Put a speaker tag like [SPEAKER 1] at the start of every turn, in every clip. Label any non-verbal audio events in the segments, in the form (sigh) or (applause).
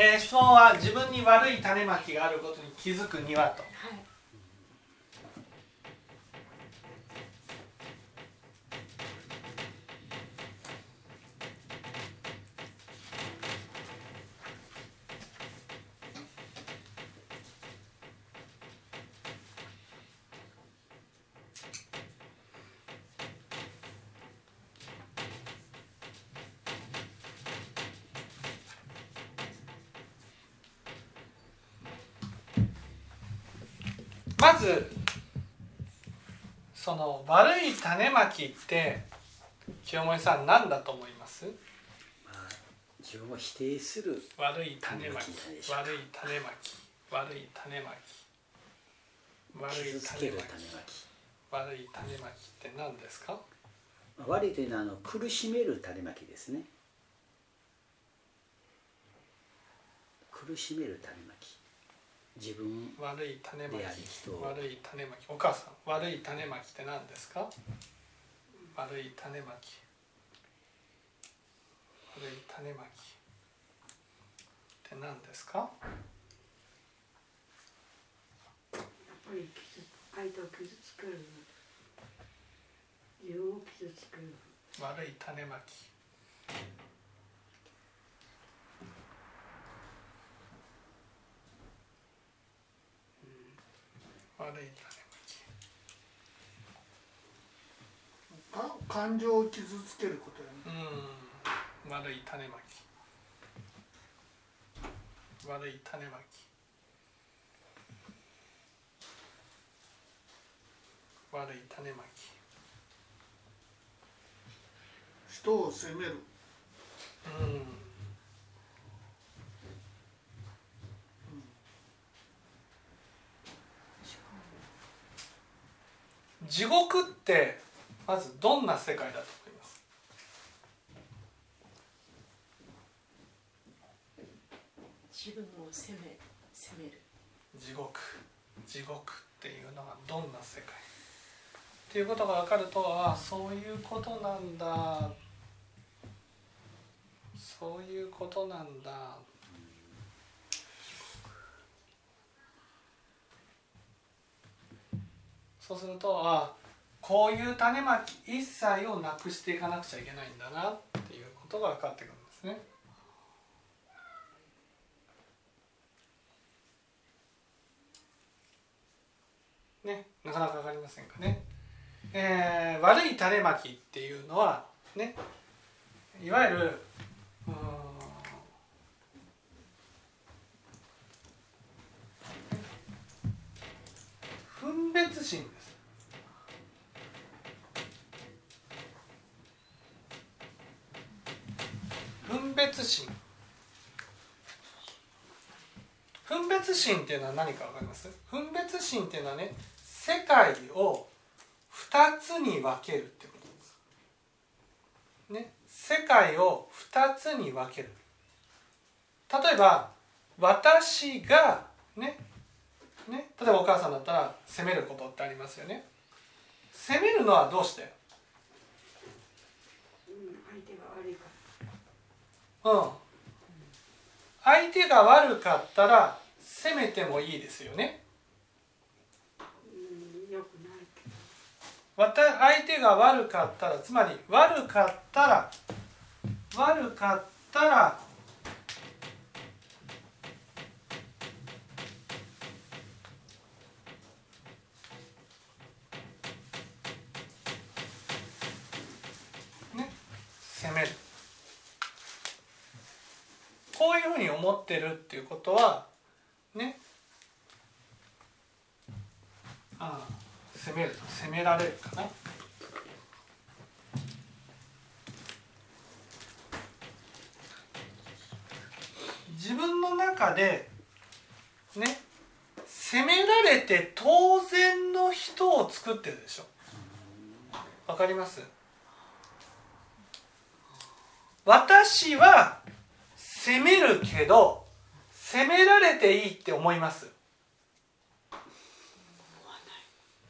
[SPEAKER 1] えー質問は自分に悪い種まきがあることに気づくにはと。
[SPEAKER 2] はい
[SPEAKER 1] まずその悪い種まきって清盛さん何だと思います？
[SPEAKER 3] まあ、自分を否定する
[SPEAKER 1] 悪い種まき。悪い種まき。悪い種まき。悪い種まき。
[SPEAKER 3] 種まき。
[SPEAKER 1] 悪い種まきって何ですか？
[SPEAKER 3] まあ悪いというのはあの苦しめる種まきですね。苦しめる種まき自分
[SPEAKER 1] 悪い種まき悪い種まきお母さん悪い種まきって何ですか？悪い種まき。悪い種まきって何ですか？
[SPEAKER 2] やっぱり傷相手を傷つける。自分を傷つける。
[SPEAKER 1] 悪い種まき悪い種まき。
[SPEAKER 4] 感情を傷つけることやね
[SPEAKER 1] うん。悪い種まき悪い種まき。悪い種まき。
[SPEAKER 4] 人を責める。
[SPEAKER 1] うん。地獄ってまずどんな世界だと思います？
[SPEAKER 5] 自分を責め責める。
[SPEAKER 1] 地獄。地獄っていうのはどんな世界？っていうことが分かるとああそういうことなんだ。そういうことなんだそうするとあこういう種まき一切をなくしていかなくちゃいけないんだなっていうことが分かってくるんですね。ね、なかなか分かりませんかね。えー悪い種まきっていうのはねいわゆるうん分別心です。分別心分別心っていうのは何か分かります？分別心っていうのはね世界を2つに分けるってことです。ね、世界を2つに分ける。例えば私がねね例えばお母さんだったら責めることってありますよね。責めるのはどうして
[SPEAKER 2] うん相手が悪いか
[SPEAKER 1] うん。相手が悪かったら責めてもいいですよね。相手が悪かったらつまり悪かったら悪かったらね責めるこういうふうに思ってるっていうことはね。ああ攻める攻められるかな。自分の中でね責められて当然の人を作ってるでしょ。わかります？私は責めるけど責められていいって思います。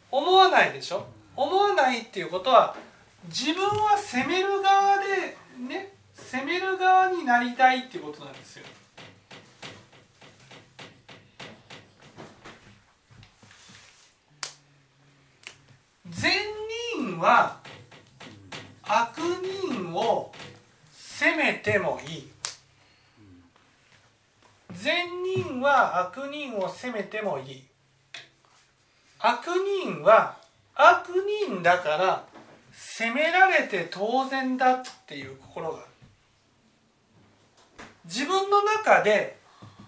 [SPEAKER 1] 思わない。でしょ？思わないっていうことは自分は責める側でね責める側になりたいっていうことなんですよ。善人は悪人を責めてもいい。善人は悪人を責めてもいい。悪人は悪人だから責められて当然だっていう心がある。自分の中で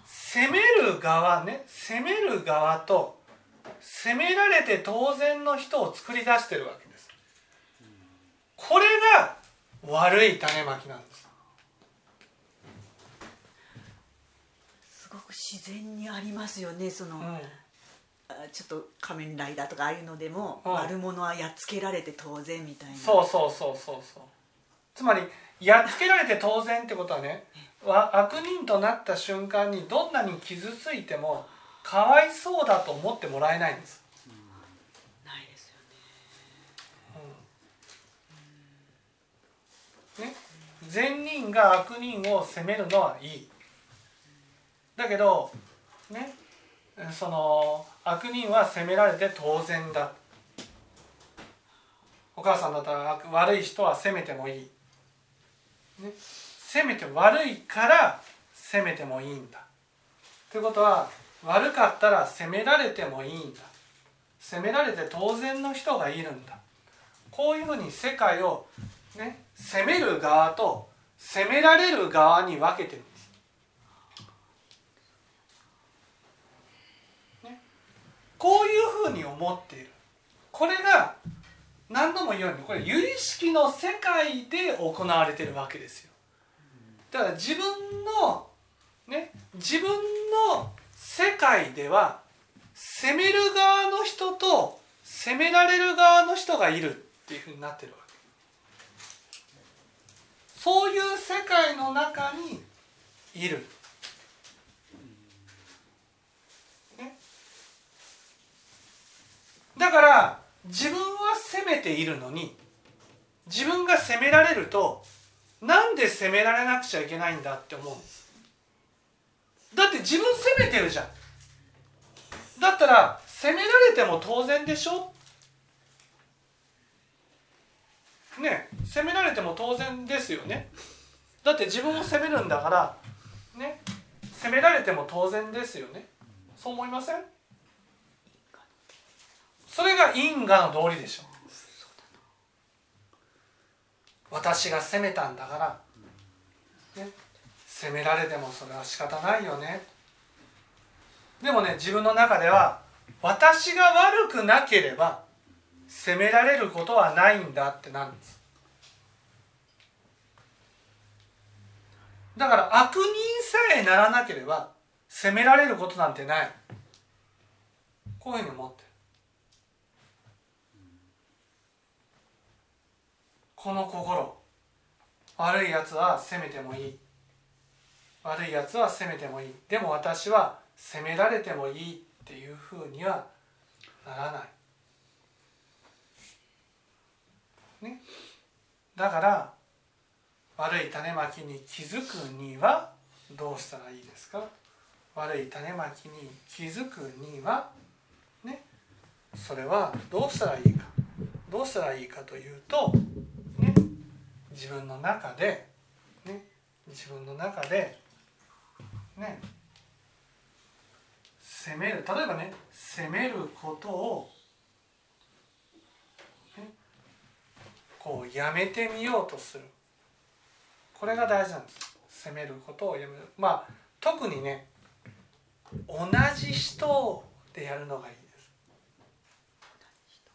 [SPEAKER 1] 責める側ね責める側と責められて当然の人を作り出してるわけです。これが悪い種まきなんです。
[SPEAKER 6] ごく自然にありますよね。その、
[SPEAKER 1] うん
[SPEAKER 6] あちょっと仮面ライダーとかああいうのでも、
[SPEAKER 1] うん
[SPEAKER 6] 悪者はやっつけられて当然みたいな。
[SPEAKER 1] そうそうそうそうそう。つまりやっつけられて当然ってことはねわ悪人となった瞬間にどんなに傷ついてもかわいそうだと思ってもらえないんです。
[SPEAKER 6] ないですよね。
[SPEAKER 1] ね、善人が悪人を責めるのはいいだけどねその悪人は責められて当然だ。お母さんだったら悪い人は責めてもいい、ね、責めて悪いから責めてもいいんだ。ということは悪かったら責められてもいいんだ。責められて当然の人がいるんだ。こういうふうに世界をね責める側と責められる側に分けてるんです、ね、こういうふうに思っている。これが何度も言うようにこれ有意識の世界で行われてるわけですよ。だから自分のね自分の世界では責める側の人と責められる側の人がいるっていうふうになってるわけ。そういう世界の中にいる、だから自分は責めているのに自分が責められるとなんで責められなくちゃいけないんだって思うんです。だって自分責めてるじゃん。だったら責められても当然でしょ？ね責められても当然ですよね。だって自分を責めるんだからね責められても当然ですよね。そう思いません？それが因果の道理でしょ。私が責めたんだから、ね、責められてもそれは仕方ないよね。でもね自分の中では私が悪くなければ責められることはないんだってなんです。だから悪人さえならなければ責められることなんてない。こういうふうに思って。るこの心。悪いやつは責めてもいい。悪いやつは責めてもいい。でも私は責められてもいいっていうふうにはならない。ね。だから悪い種まきに気づくにはどうしたらいいですか？悪い種まきに気づくにはね。それはどうしたらいいか。どうしたらいいかというと自分の中でね自分の中でね責める。例えばね責めることを、ね、こうやめてみようとする。これが大事なんです。責めることをやめる。まあ特にね同じ人でやるのがいいです。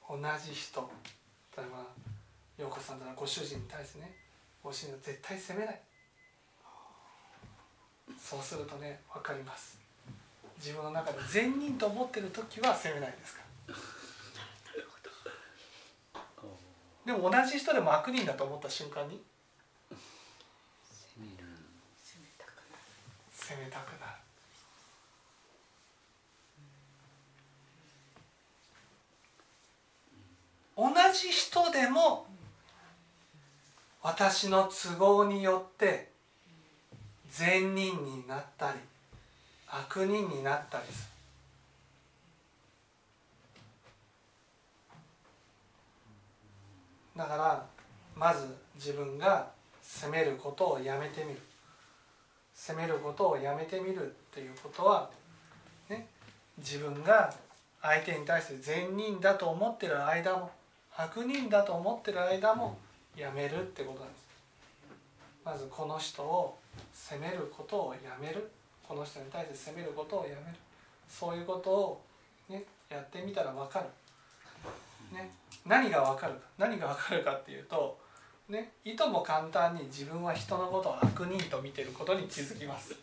[SPEAKER 1] 同じ人。例えば陽子さんならご主人に対してねご主人は絶対責めない。そうするとね分かります。自分の中で善人と思ってる時は責めないですか。らでも同じ人でも悪人だと思った瞬間に
[SPEAKER 3] 責める。
[SPEAKER 6] 責めたくなる。
[SPEAKER 1] 責めたくなる。同じ人でも私の都合によって善人になったり悪人になったりする。だからまず自分が責めることをやめてみる。責めることをやめてみるっていうことは、ね、自分が相手に対して善人だと思ってる間も悪人だと思ってる間もやめるってことなんです。まずこの人を責めることをやめる。この人に対して責めることをやめる。そういうことを、ね、やってみたら分かる、ね、何が分かるか。何が分かるかっていうと、ね、いとも簡単に自分は人のことを悪人と見てることに気づきます。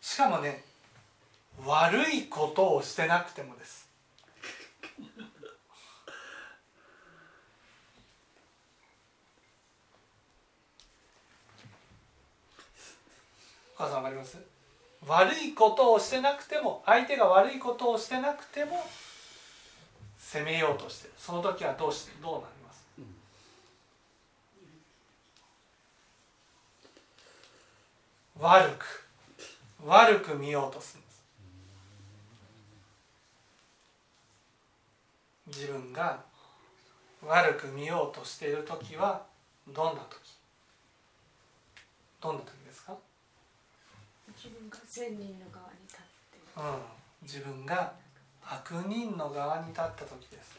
[SPEAKER 1] しかもね悪いことをしてなくてもです。母さんわかります？悪いことをしてなくても相手が悪いことをしてなくても責めようとしてる。その時はどうしてどうなります？悪く悪く見ようとするんです。自分が悪く見ようとしている時はどんな時？どんな時？
[SPEAKER 5] 自分が善人の側に立って。
[SPEAKER 1] うん、自分が悪人の側に立った時です。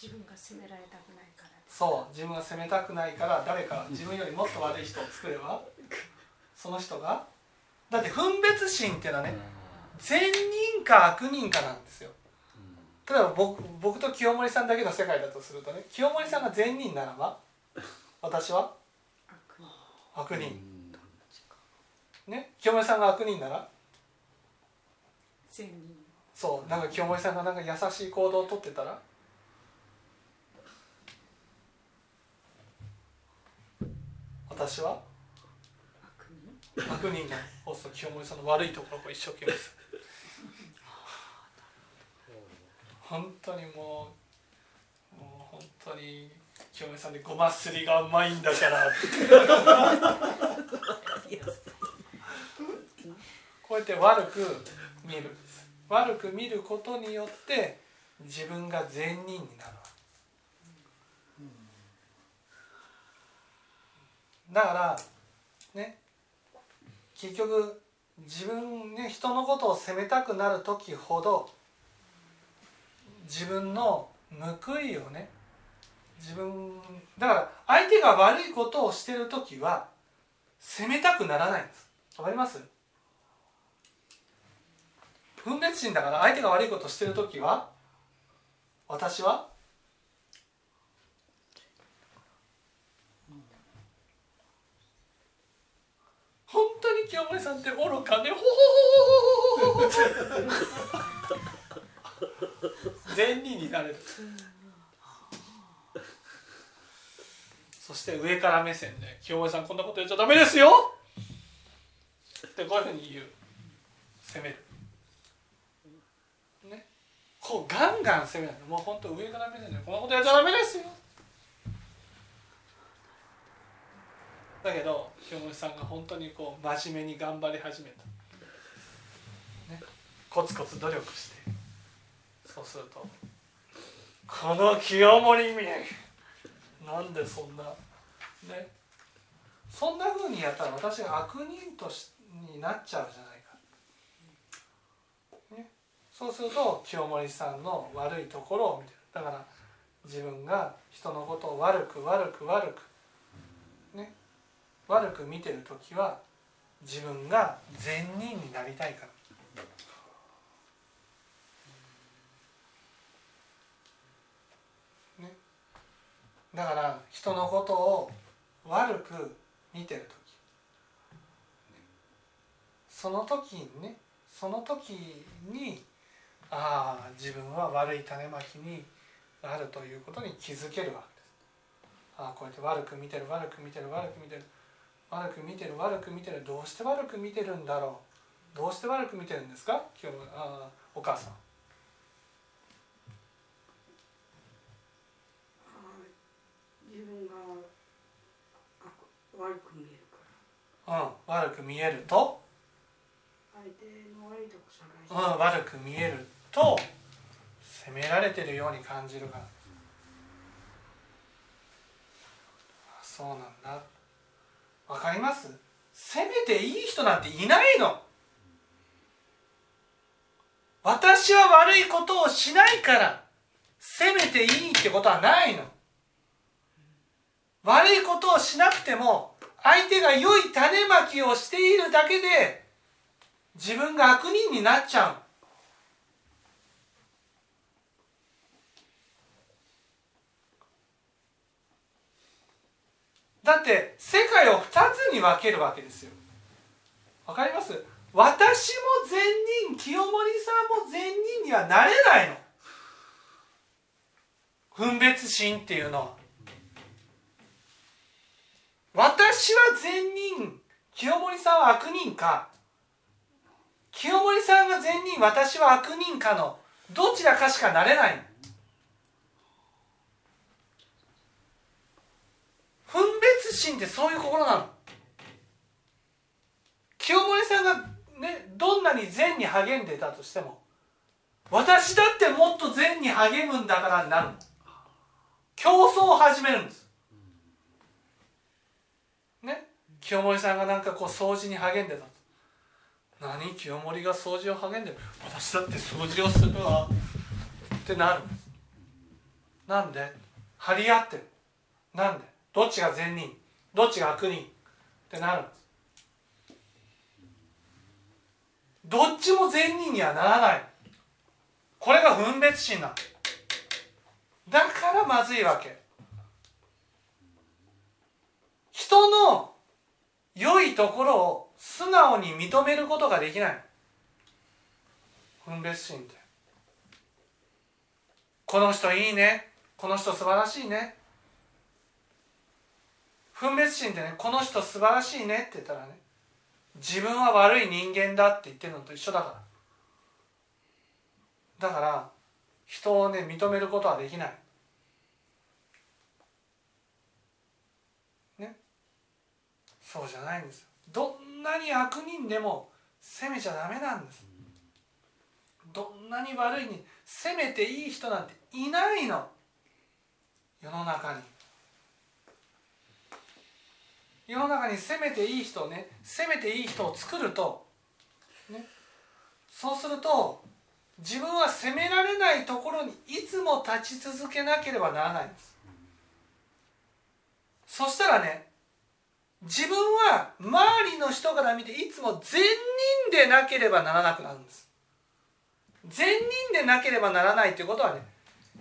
[SPEAKER 5] 自分が責められたくないから
[SPEAKER 1] そう。自分が責めたくないから誰か自分よりもっと悪い人を作ればその人がだって分別心っていうのはね善人か悪人かなんですよ。例えば僕僕と清盛さんだけの世界だとするとね清盛さんが善人ならば私は？
[SPEAKER 5] 悪人。
[SPEAKER 1] ね？清盛さんが悪人なら？そう。なんか清盛さんがなんか優しい行動をとってたら？私は？
[SPEAKER 5] 悪人？
[SPEAKER 1] 悪人がそうすると清盛さんの悪いところを一生懸命する。(laughs) 本当にもうもう本当に清盛さんでごますりがうまいんだから。こうやって悪く見る。悪く見ることによって自分が善人になるだからね結局自分ね人のことを責めたくなる時ほど自分の報いをね自分だから相手が悪いことをしてる時は責めたくならないんです。わかります？分別心だから相手が悪いことをしてる時は私は本当に清盛さんって愚かねほほほほほほ善人になれるそして上から目線で「清盛さんこんなこと言っちゃダメですよ!」ってこういうふうに言う。責める。ね。こうガンガン責めない。もう本当上から目線で「こんなことやっちゃダメですよ!」だけど清盛さんが本当にこう真面目に頑張り始めた、ね、コツコツ努力して。そうするとこの清盛めななんでそんなね。そんな風にやったら私が悪人としになっちゃうじゃないか、ね、そうすると清盛さんの悪いところを見てる。だから自分が人のことを悪く悪く悪くね。悪く見てる時は自分が善人になりたいから。だから人のことを悪く見てる時。その時にねその時にああ自分は悪い種まきにあるということに気づけるわけです。ああこうやって悪く見てる悪く見てる悪く見てる。悪く見てる悪く見てる。どうして悪く見てるんだろう。どうして悪く見てるんですか？今日ああお母さん
[SPEAKER 2] あ自分があ悪く見えるか
[SPEAKER 1] うん悪く見えると？
[SPEAKER 2] 手の悪いとこ探して、
[SPEAKER 1] うん、悪く見えると責められてるように感じるから。あそうなんだ。わかります？責めていい人なんていないの。私は悪いことをしないから責めていいってことはないの。悪いことをしなくても相手が良い種まきをしているだけで自分が悪人になっちゃう。だって世界を2つに分けるわけですよ。わかります？私も善人清盛さんも善人にはなれないの。分別心っていうのは。私は善人清盛さんは悪人か。清盛さんが善人私は悪人かのどちらかしかなれない。分別心ってそういう心なの。清盛さんがねどんなに善に励んでたとしても私だってもっと善に励むんだからになる。競争を始めるんですね清盛さんがなんかこう掃除に励んでた。何？清盛が掃除を励んでる。私だって掃除をするわ。ってなるんです。なんで？張り合ってる。なんで？どっちが善人？どっちが悪人？ってなるんです。どっちも善人にはならない。これが分別心なんだ。からまずいわけ。人の良いところを素直に認めることができない。分別心って。この人いいね。この人素晴らしいね。分別心ってねこの人素晴らしいねって言ったらね自分は悪い人間だって言ってるのと一緒だから。だから人をね認めることはできない。そうじゃないんですどんなに悪人でも責めちゃダメなんです。どんなに悪いに責めていい人なんていないの。世の中に。世の中に責めていい人をね責めていい人を作ると、ね、そうすると自分は責められないところにいつも立ち続けなければならないんです。そしたらね自分は周りの人から見ていつも善人でなければならなくなるんです。善人でなければならないということはね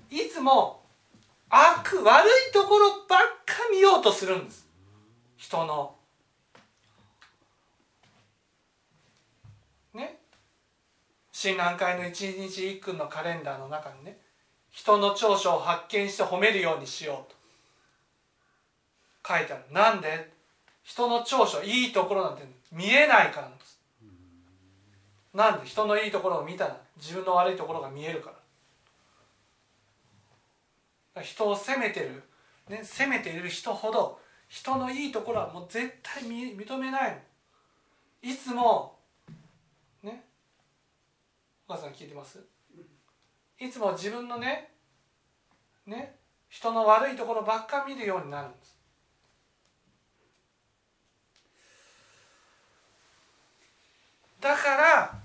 [SPEAKER 1] いつも悪悪いところばっか見ようとするんです。人の。ね。親鸞会の一日一訓のカレンダーの中にね人の長所を発見して褒めるようにしようと書いてある。なんで？人の長所いいところなんて見えないからなんです。なんで人のいいところを見たら自分の悪いところが見えるから。人を責めてる、ね、責めている人ほど人のいいところはもう絶対認めないの。いつもねお母さん聞いてます？いつも自分のねね人の悪いところばっか見るようになるんです。だから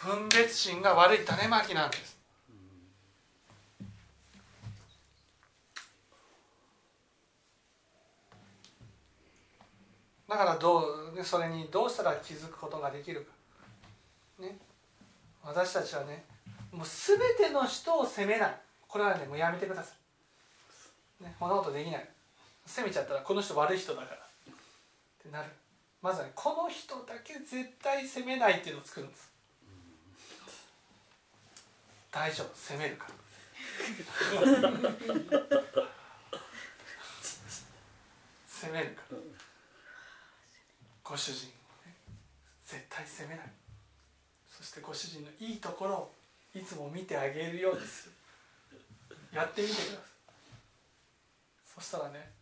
[SPEAKER 1] 分別心が悪い種まきなんです。だからどうそれにどうしたら気づくことができるか、ね、私たちはねもう全ての人を責めない。これはねもうやめてください、ね、こんなことできない。責めちゃったらこの人悪い人だから。ってなる。まずは、この人だけ絶対責めないっていうのを作るんです。大丈夫責めるから。責めるから。ご主人をね絶対責めない。そしてご主人のいいところをいつも見てあげるようにする。やってみてください。そしたらね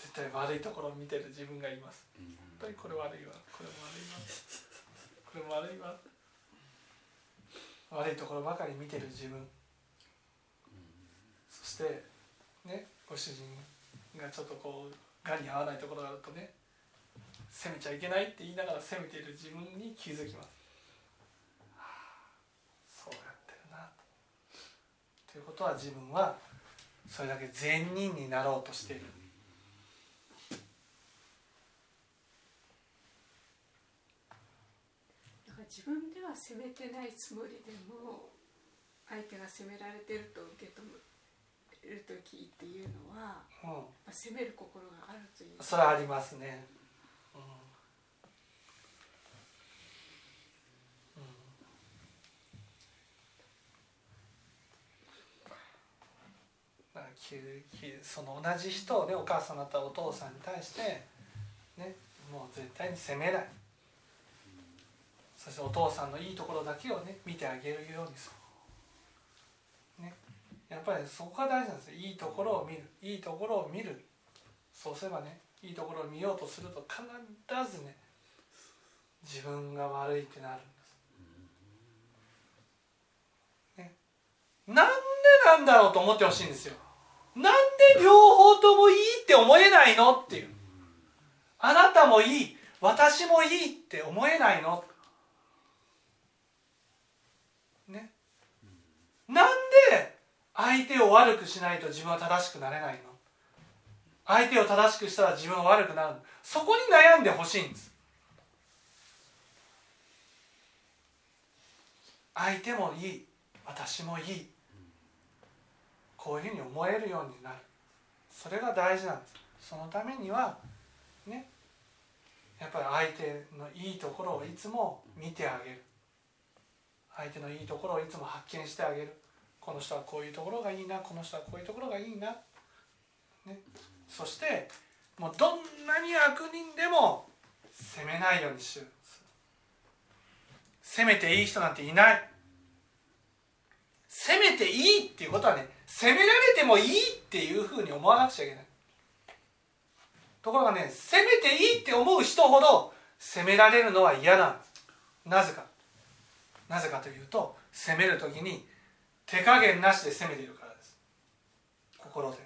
[SPEAKER 1] 絶対悪いところを見てる自分がいます。当にこれ悪いわ。これも悪いわ。これも悪いわ。悪いところばかり見てる自分。そしてねご主人がちょっとこうがに合わないところがあるとね責めちゃいけないって言いながら責めている自分に気づきます、そうやってるなと。いうことは自分はそれだけ善人になろうとしている。
[SPEAKER 2] 自分では責めてないつもりでも相手が責められてると受け止める時っていうのは、
[SPEAKER 1] うん、
[SPEAKER 2] まあ、責める心があるという。
[SPEAKER 1] それはありますね、うん。その同じ人をねお母さんだったらお父さんに対してねもう絶対に責めないそしてお父さんのいいところだけをね見てあげるようにする、ね、やっぱりそこが大事なんですよ。いいところを見る。いいところを見る。そうすればねいいところを見ようとすると必ずね自分が悪いってなるんです、ね、なんでなんだろうと思ってほしいんですよ。なんで両方ともいいって思えないのっていう。あなたもいい。私もいいって思えないのねなんで相手を悪くしないと自分は正しくなれないの？相手を正しくしたら自分は悪くなるそこに悩んでほしいんです。相手もいい。私もいい。こういうふうに思えるようになる。それが大事なんです。そのためにはねやっぱり相手のいいところをいつも見てあげる。相手のいいところをいつも発見してあげる。この人はこういうところがいいなこの人はこういうところがいいな、ね、そしてもうどんなに悪人でも責めないようにしる。責めていい人なんていない。責めていいっていうことはね責められてもいいっていうふうに思わなくちゃいけない。ところがね責めていいって思う人ほど責められるのは嫌なんですなぜか。なぜかというと責める時に手加減なしで責めているからです。心で。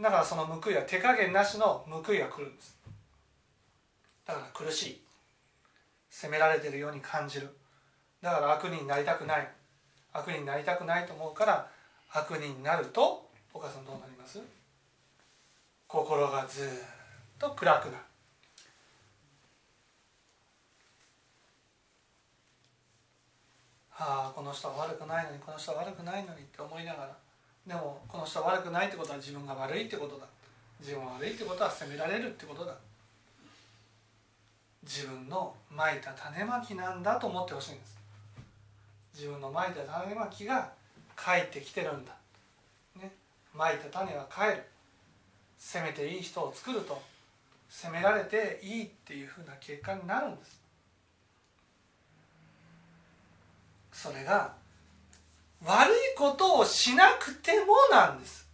[SPEAKER 1] だからその報いは手加減なしの報いが来るんです。だから苦しい。責められているように感じる。だから悪人になりたくない。悪人になりたくないと思うから悪人になるとお母さんどうなります？心がずっと暗くなる。ああこの人は悪くないのにこの人は悪くないのにって思いながら。でもこの人は悪くないってことは自分が悪いってことだ。自分が悪いってことは責められるってことだ。自分のまいた種まきなんだと思ってほしいんです。自分のまいた種まきが帰ってきてるんだ。ね。まいた種は帰る。責めていい人を作ると責められていいっていうふうな結果になるんです。それが悪いことをしなくてもなんです。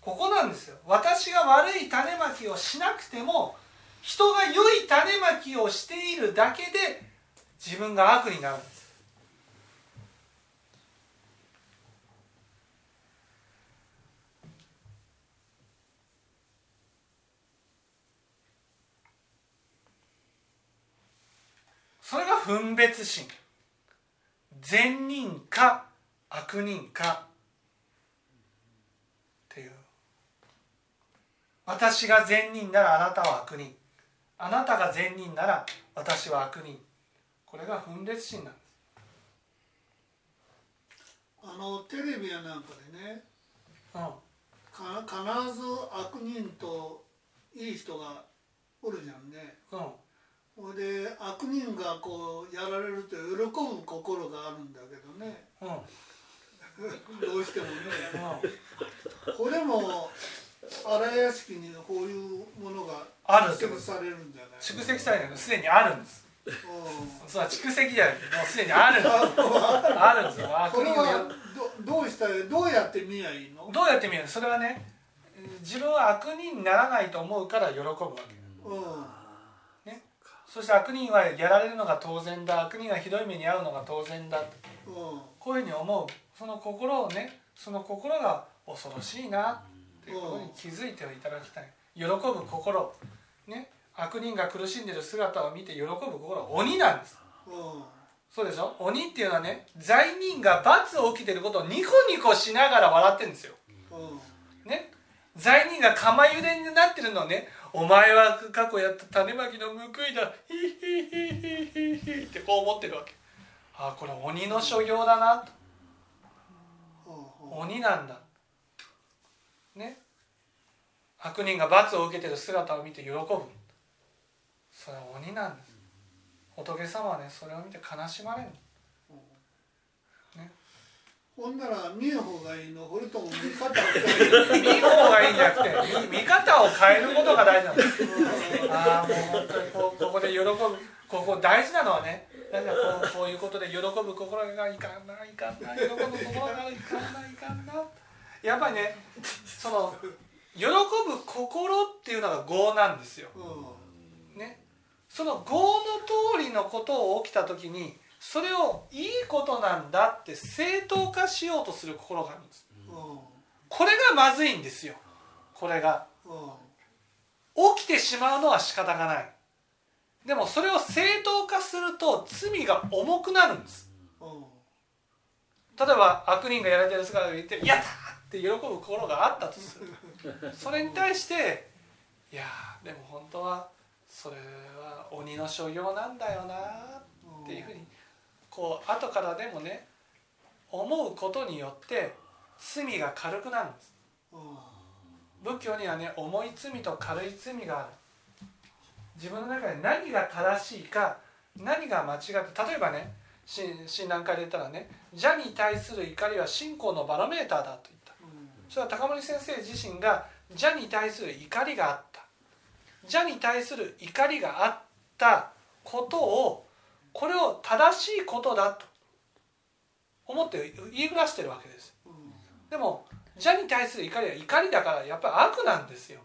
[SPEAKER 1] ここなんですよ。私が悪い種まきをしなくても人が良い種まきをしているだけで自分が悪になるんです。それが分別心。善人か悪人か。っていう。私が善人ならあなたは悪人。あなたが善人なら私は悪人。これが分別心なんです。
[SPEAKER 4] あのテレビやなんかでね
[SPEAKER 1] うん。
[SPEAKER 4] か必ず悪人といい人がおるじゃんね。
[SPEAKER 1] うん
[SPEAKER 4] ほいで悪人がこうやられると喜ぶ心があるんだけどね。
[SPEAKER 1] うん。
[SPEAKER 4] どうしてもね。
[SPEAKER 1] うん
[SPEAKER 4] これも荒屋敷にこういうものが蓄積されるんじゃない
[SPEAKER 1] 蓄積される。のすでにあるんです。
[SPEAKER 4] う
[SPEAKER 1] そう蓄積じゃない。もうすでにあるんです。(laughs) あるんですよ。
[SPEAKER 4] これはどどうしたらどうやって見りゃいいの？
[SPEAKER 1] どうやって見る？のそれはね自分は悪人にならないと思うから喜ぶわけ。
[SPEAKER 4] うん
[SPEAKER 1] そして悪人はやられるのが当然だ。悪人がひどい目に遭うのが当然だ
[SPEAKER 4] うん
[SPEAKER 1] こういうふうに思う。その心をねその心が恐ろしいなっていうことに気づいていただきたい。喜ぶ心。ね。悪人が苦しんでる姿を見て喜ぶ心は鬼なんです。
[SPEAKER 4] うん
[SPEAKER 1] そうでしょ？鬼っていうのはね罪人が罰を受けてることをニコニコしながら笑ってるんですよ。
[SPEAKER 4] うん。
[SPEAKER 1] ね。罪人が釜茹でになってるのをねお前は過去やった種まきの報いだ。ヒヒヒヒヒヒってこう思ってるわけああこれ鬼の所業だなと鬼なんだね悪人が罰を受けてる姿を見て喜ぶそれは鬼なんです仏様はねそれを見て悲しまれる
[SPEAKER 4] ほんなら見え方がいいの。これとも見方を変え
[SPEAKER 1] 見る方がいいんじゃなくて見見方を変えることが大事なんです (laughs) ああもう本当にこうここで喜ぶここ大事なのはね。なんかこうこういうことで喜ぶ心がいかんないかんない喜ぶ心がいかんないかんなやっぱりねその喜ぶ心っていうのが業なんですよ、
[SPEAKER 4] う
[SPEAKER 1] ね、その業の通りのことを起きた時にそれをいいことなんだって正当化しようとする心があるんです。
[SPEAKER 4] んうん。
[SPEAKER 1] これがまずいんですよ。これが。
[SPEAKER 4] うん。
[SPEAKER 1] 起きてしまうのは仕方がない。でもそれを正当化すると罪が重くなるんです。
[SPEAKER 4] うん。
[SPEAKER 1] 例えば悪人がやられてる姿を見て「やった!」って喜ぶ心があったとする。(laughs) それに対して「いやーでも本当はそれは鬼の所業なんだよな」っていうふうにこう後からでもね思うことによって罪が軽くなるんです。
[SPEAKER 4] うん
[SPEAKER 1] 仏教にはね重い罪と軽い罪がある。自分の中で何が正しいか何が間違って例えばね親親鸞会で言ったらね「邪に対する怒りは信仰のバロメーターだ」と言った。それは高森先生自身が邪に対する怒りがあった。邪に対する怒りがあったことをこれを正しいことだと思って言いふらしてるわけです。でも邪に対する怒りは怒りだからやっぱり悪なんですよ。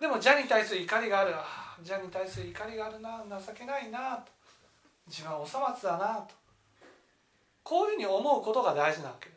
[SPEAKER 1] でも邪に対する怒りがある。ああ邪に対する怒りがあるな。情けないな。と自分はお粗末だな。と。こういうふうに思うことが大事なわけ。です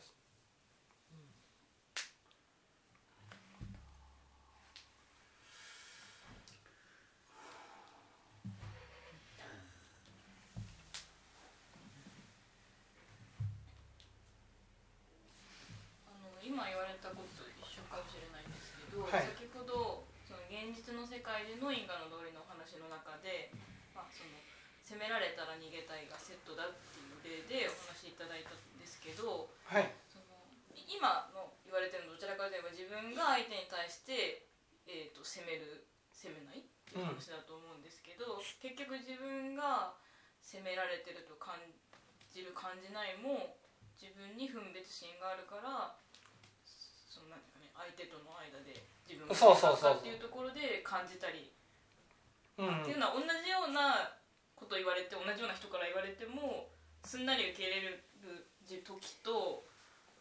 [SPEAKER 7] 今言われたことと一緒かもしれないんですけど、
[SPEAKER 1] はい。
[SPEAKER 7] 先ほどその現実の世界での因果の道理のお話の中で、まあ、その責められたら逃げたいがセットだっていう例でお話しいただいたんですけど
[SPEAKER 1] はい。
[SPEAKER 7] そのい今の言われてるのどちらかといえば自分が相手に対して、えー、と責める責めないっていう話だと思うんですけど、結局自分が責められてると感じる感じないも自分に分別心があるからそのなんていうかね相手との間で自分が
[SPEAKER 1] そうそうそう
[SPEAKER 7] っていうところで感じたり、
[SPEAKER 1] うん。
[SPEAKER 7] っていうのは同じようなこと言われて同じような人から言われてもすんなり受け入れる時と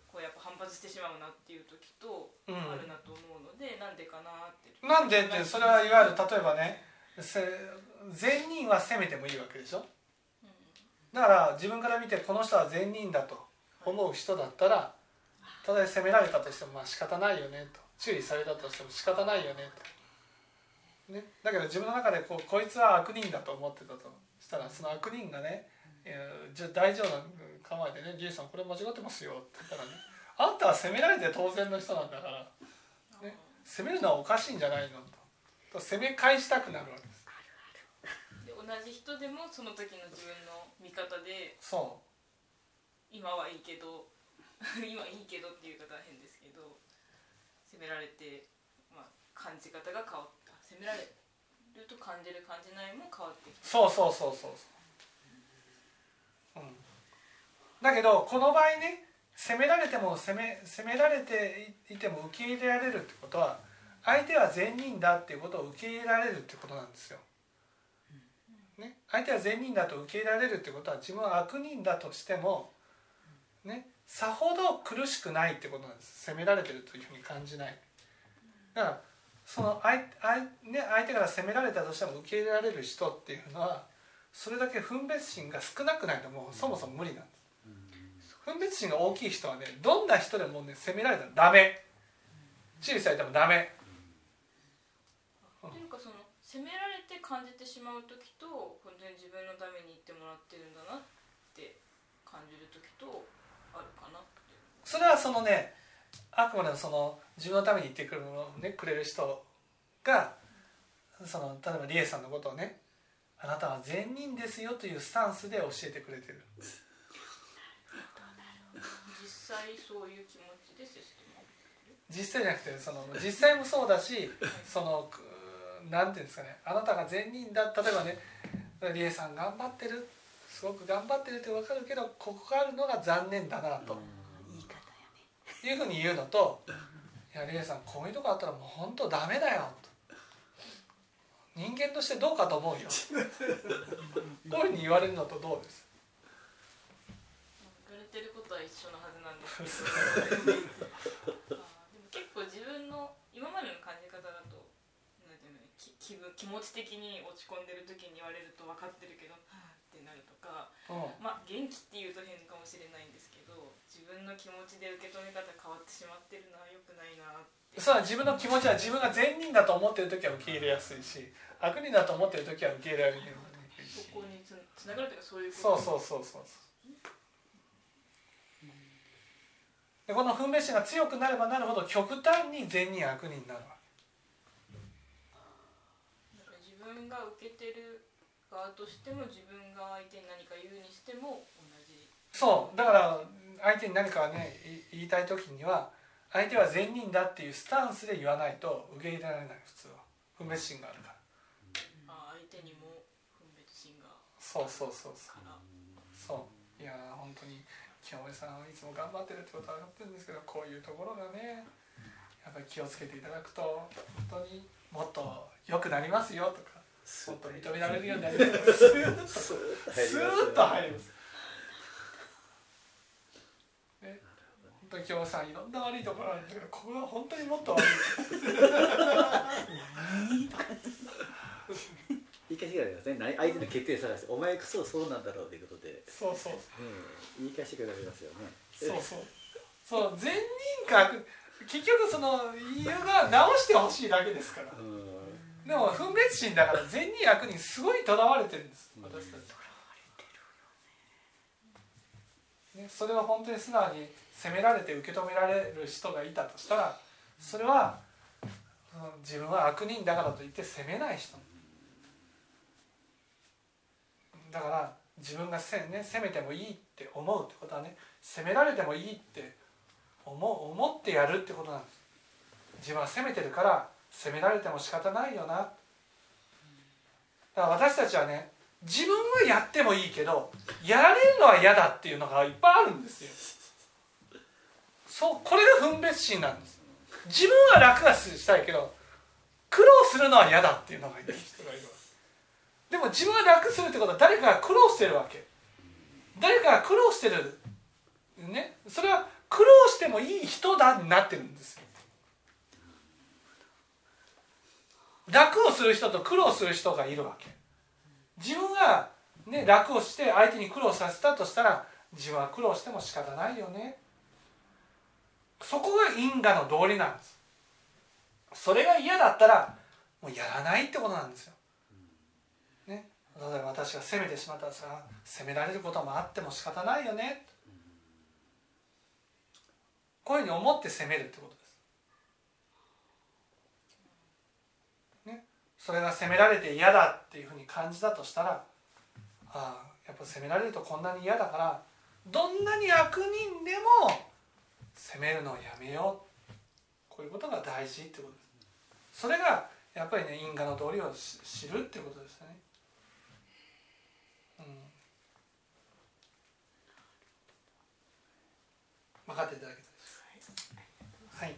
[SPEAKER 7] こうやっぱ反発してしまうなっていう時と
[SPEAKER 1] うん。
[SPEAKER 7] あるなと思うので、なんでかなって
[SPEAKER 1] なんでってそれはいわゆる例えばねせ善人は責めてもいいわけでしょ？だから自分から見てこの人は善人だと思う人だったらたとえ責められたとしてもまあ仕方ないよねと。注意されたとしても仕方ないよねと、ね、だけど自分の中でこうこいつは悪人だと思ってたと。したらその悪人がねえーじゃあ大丈夫な構えてね「リエさんこれ間違ってますよ」って言ったらねあんたは責められて当然の人なんだから、ね、責めるのはおかしいんじゃないのと。と責め返したくなるわけです。
[SPEAKER 7] で同じ人でもその時の自分の見方で
[SPEAKER 1] そ
[SPEAKER 7] 今はいいけど (laughs) 今いいけどっていう方は変ですけど責められて、まあ、感じ方が変わった。責められると感じる感じないも変わってき
[SPEAKER 1] う
[SPEAKER 7] た。
[SPEAKER 1] そうそうそうそうそう、うん、だけどこの場合ね責められても責め責められていても受け入れられるってことは相手は善人だっていうことを受け入れられるってことなんですよ。ね、相手は善人だと受け入れられるってことは自分は悪人だとしても、ね、さほど苦しくないってことなんです。責められてるというふうに感じない。だからその相相,、ね、相手から責められたとしても受け入れられる人っていうのはそれだけ分別心が少なくないともうそもそも無理なんです。分別心が大きい人はねどんな人でもね責められたらダメ。注意されてもダメ。
[SPEAKER 7] っていうかその責められて感じてしまう時と本当に自分のために言ってもらってるんだなって感じる時と
[SPEAKER 1] それはそのねあくまでもその自分のために言ってくるの、ね、くれる人がその例えばリエさんのことをねあなたは善人ですよというスタンスで教えてくれてる。
[SPEAKER 7] 実際そういう気持ちで接しても。
[SPEAKER 1] 実際じゃなくてその実際もそうだしそのくなんていうんですかねあなたが善人だ例えばねリエさん頑張ってるすごく頑張ってるって分かるけどここがあるのが残念だなと。
[SPEAKER 6] 言い方やね
[SPEAKER 1] いうふうに言うのと「いやリエさんこういうとこあったらもう本当ダメだよ」と「人間としてどうかと思うよ」こういうふうに言われるのとどうです？
[SPEAKER 7] 言われてることは一緒のはずなんですけど。でも結構自分の今までの感じ方だとなんていうのき気分気持ち的に落ち込んでる時に言われると分かってるけどはあってなるとか。
[SPEAKER 1] うん。
[SPEAKER 7] まあ元気っていうと変かもしれないんですけど自分の気持ちで受け止め方変わってしまってるなよくないなって。
[SPEAKER 1] そうだ自分の気持ちは自分が善人だと思ってる時は受け入れやすいし悪人だと思ってる時は受け入れられにくいし。
[SPEAKER 7] そこにつつながるというかそういうこと
[SPEAKER 1] そうそうそうそうでこの分別心が強くなればなるほど極端に善人悪人になるわ。
[SPEAKER 7] 自分が受けてる側としても自分が相手に何か言うにしても同じ。
[SPEAKER 1] そうだから相手に何かねい言いたい時には相手は善人だっていうスタンスで言わないと受け入れられない普通は。分別心があるから。
[SPEAKER 7] あ相手にも分別心が
[SPEAKER 1] そうそうそうそう。そう。いやー本当に清盛さんはいつも頑張ってるってことは分かってるんですけどこういうところがねやっぱり気をつけていただくと本当にもっと良くなりますよとかもっと認められるようになります。スーッと入ります。ね、本当に今日さんいろんな悪いところあるんだけどここは本当にもっと悪い。
[SPEAKER 3] 言い返しがありますね。何相手の決定探してお前こそそうなんだろうということで、
[SPEAKER 1] そうそう。
[SPEAKER 3] うん、言い返してくれますよね。
[SPEAKER 1] そうそう。そう善人か悪結局その理由が直してほしいだけですから。
[SPEAKER 3] うん。
[SPEAKER 1] でも分別心だから善人悪人すごいとらわれてるんです。私たちね、それを本当に素直に責められて受け止められる人がいたとしたらそれは自分は悪人だからといって責めない人。だから自分がせ、ね、責めてもいいって思うってことはね責められてもいいって思う思ってやるってことなんです。自分は責めてるから責められても仕方ないよな。だから私たちはね自分はやってもいいけどやられるのは嫌だっていうのがいっぱいあるんですよ。そうこれが分別心なんです。自分は楽がしたいけど苦労するのは嫌だっていうのがいる人がい。るわけでも自分は楽するってことは誰かが苦労してるわけ。誰かが苦労してる。ね。それは苦労してもいい人だになってるんです。楽をする人と苦労する人がいるわけ。自分が、ね、楽をして相手に苦労させたとしたら自分は苦労しても仕方ないよね。そこが因果の道理なんです。それが嫌だったらもうやらないってことなんですよ、ね、例えば私が責めてしまったらさ責められることもあっても仕方ないよね。こういうふうに思って責めるってことです。ね。それが責められて嫌だっていうふうに感じたとしたらああやっぱ責められるとこんなに嫌だからどんなに悪人でも責めるのをやめよう。こういうことが大事ってことです。それがやっぱりね因果の通りを知るってことですね、うん、分かっていただけたはい。はい。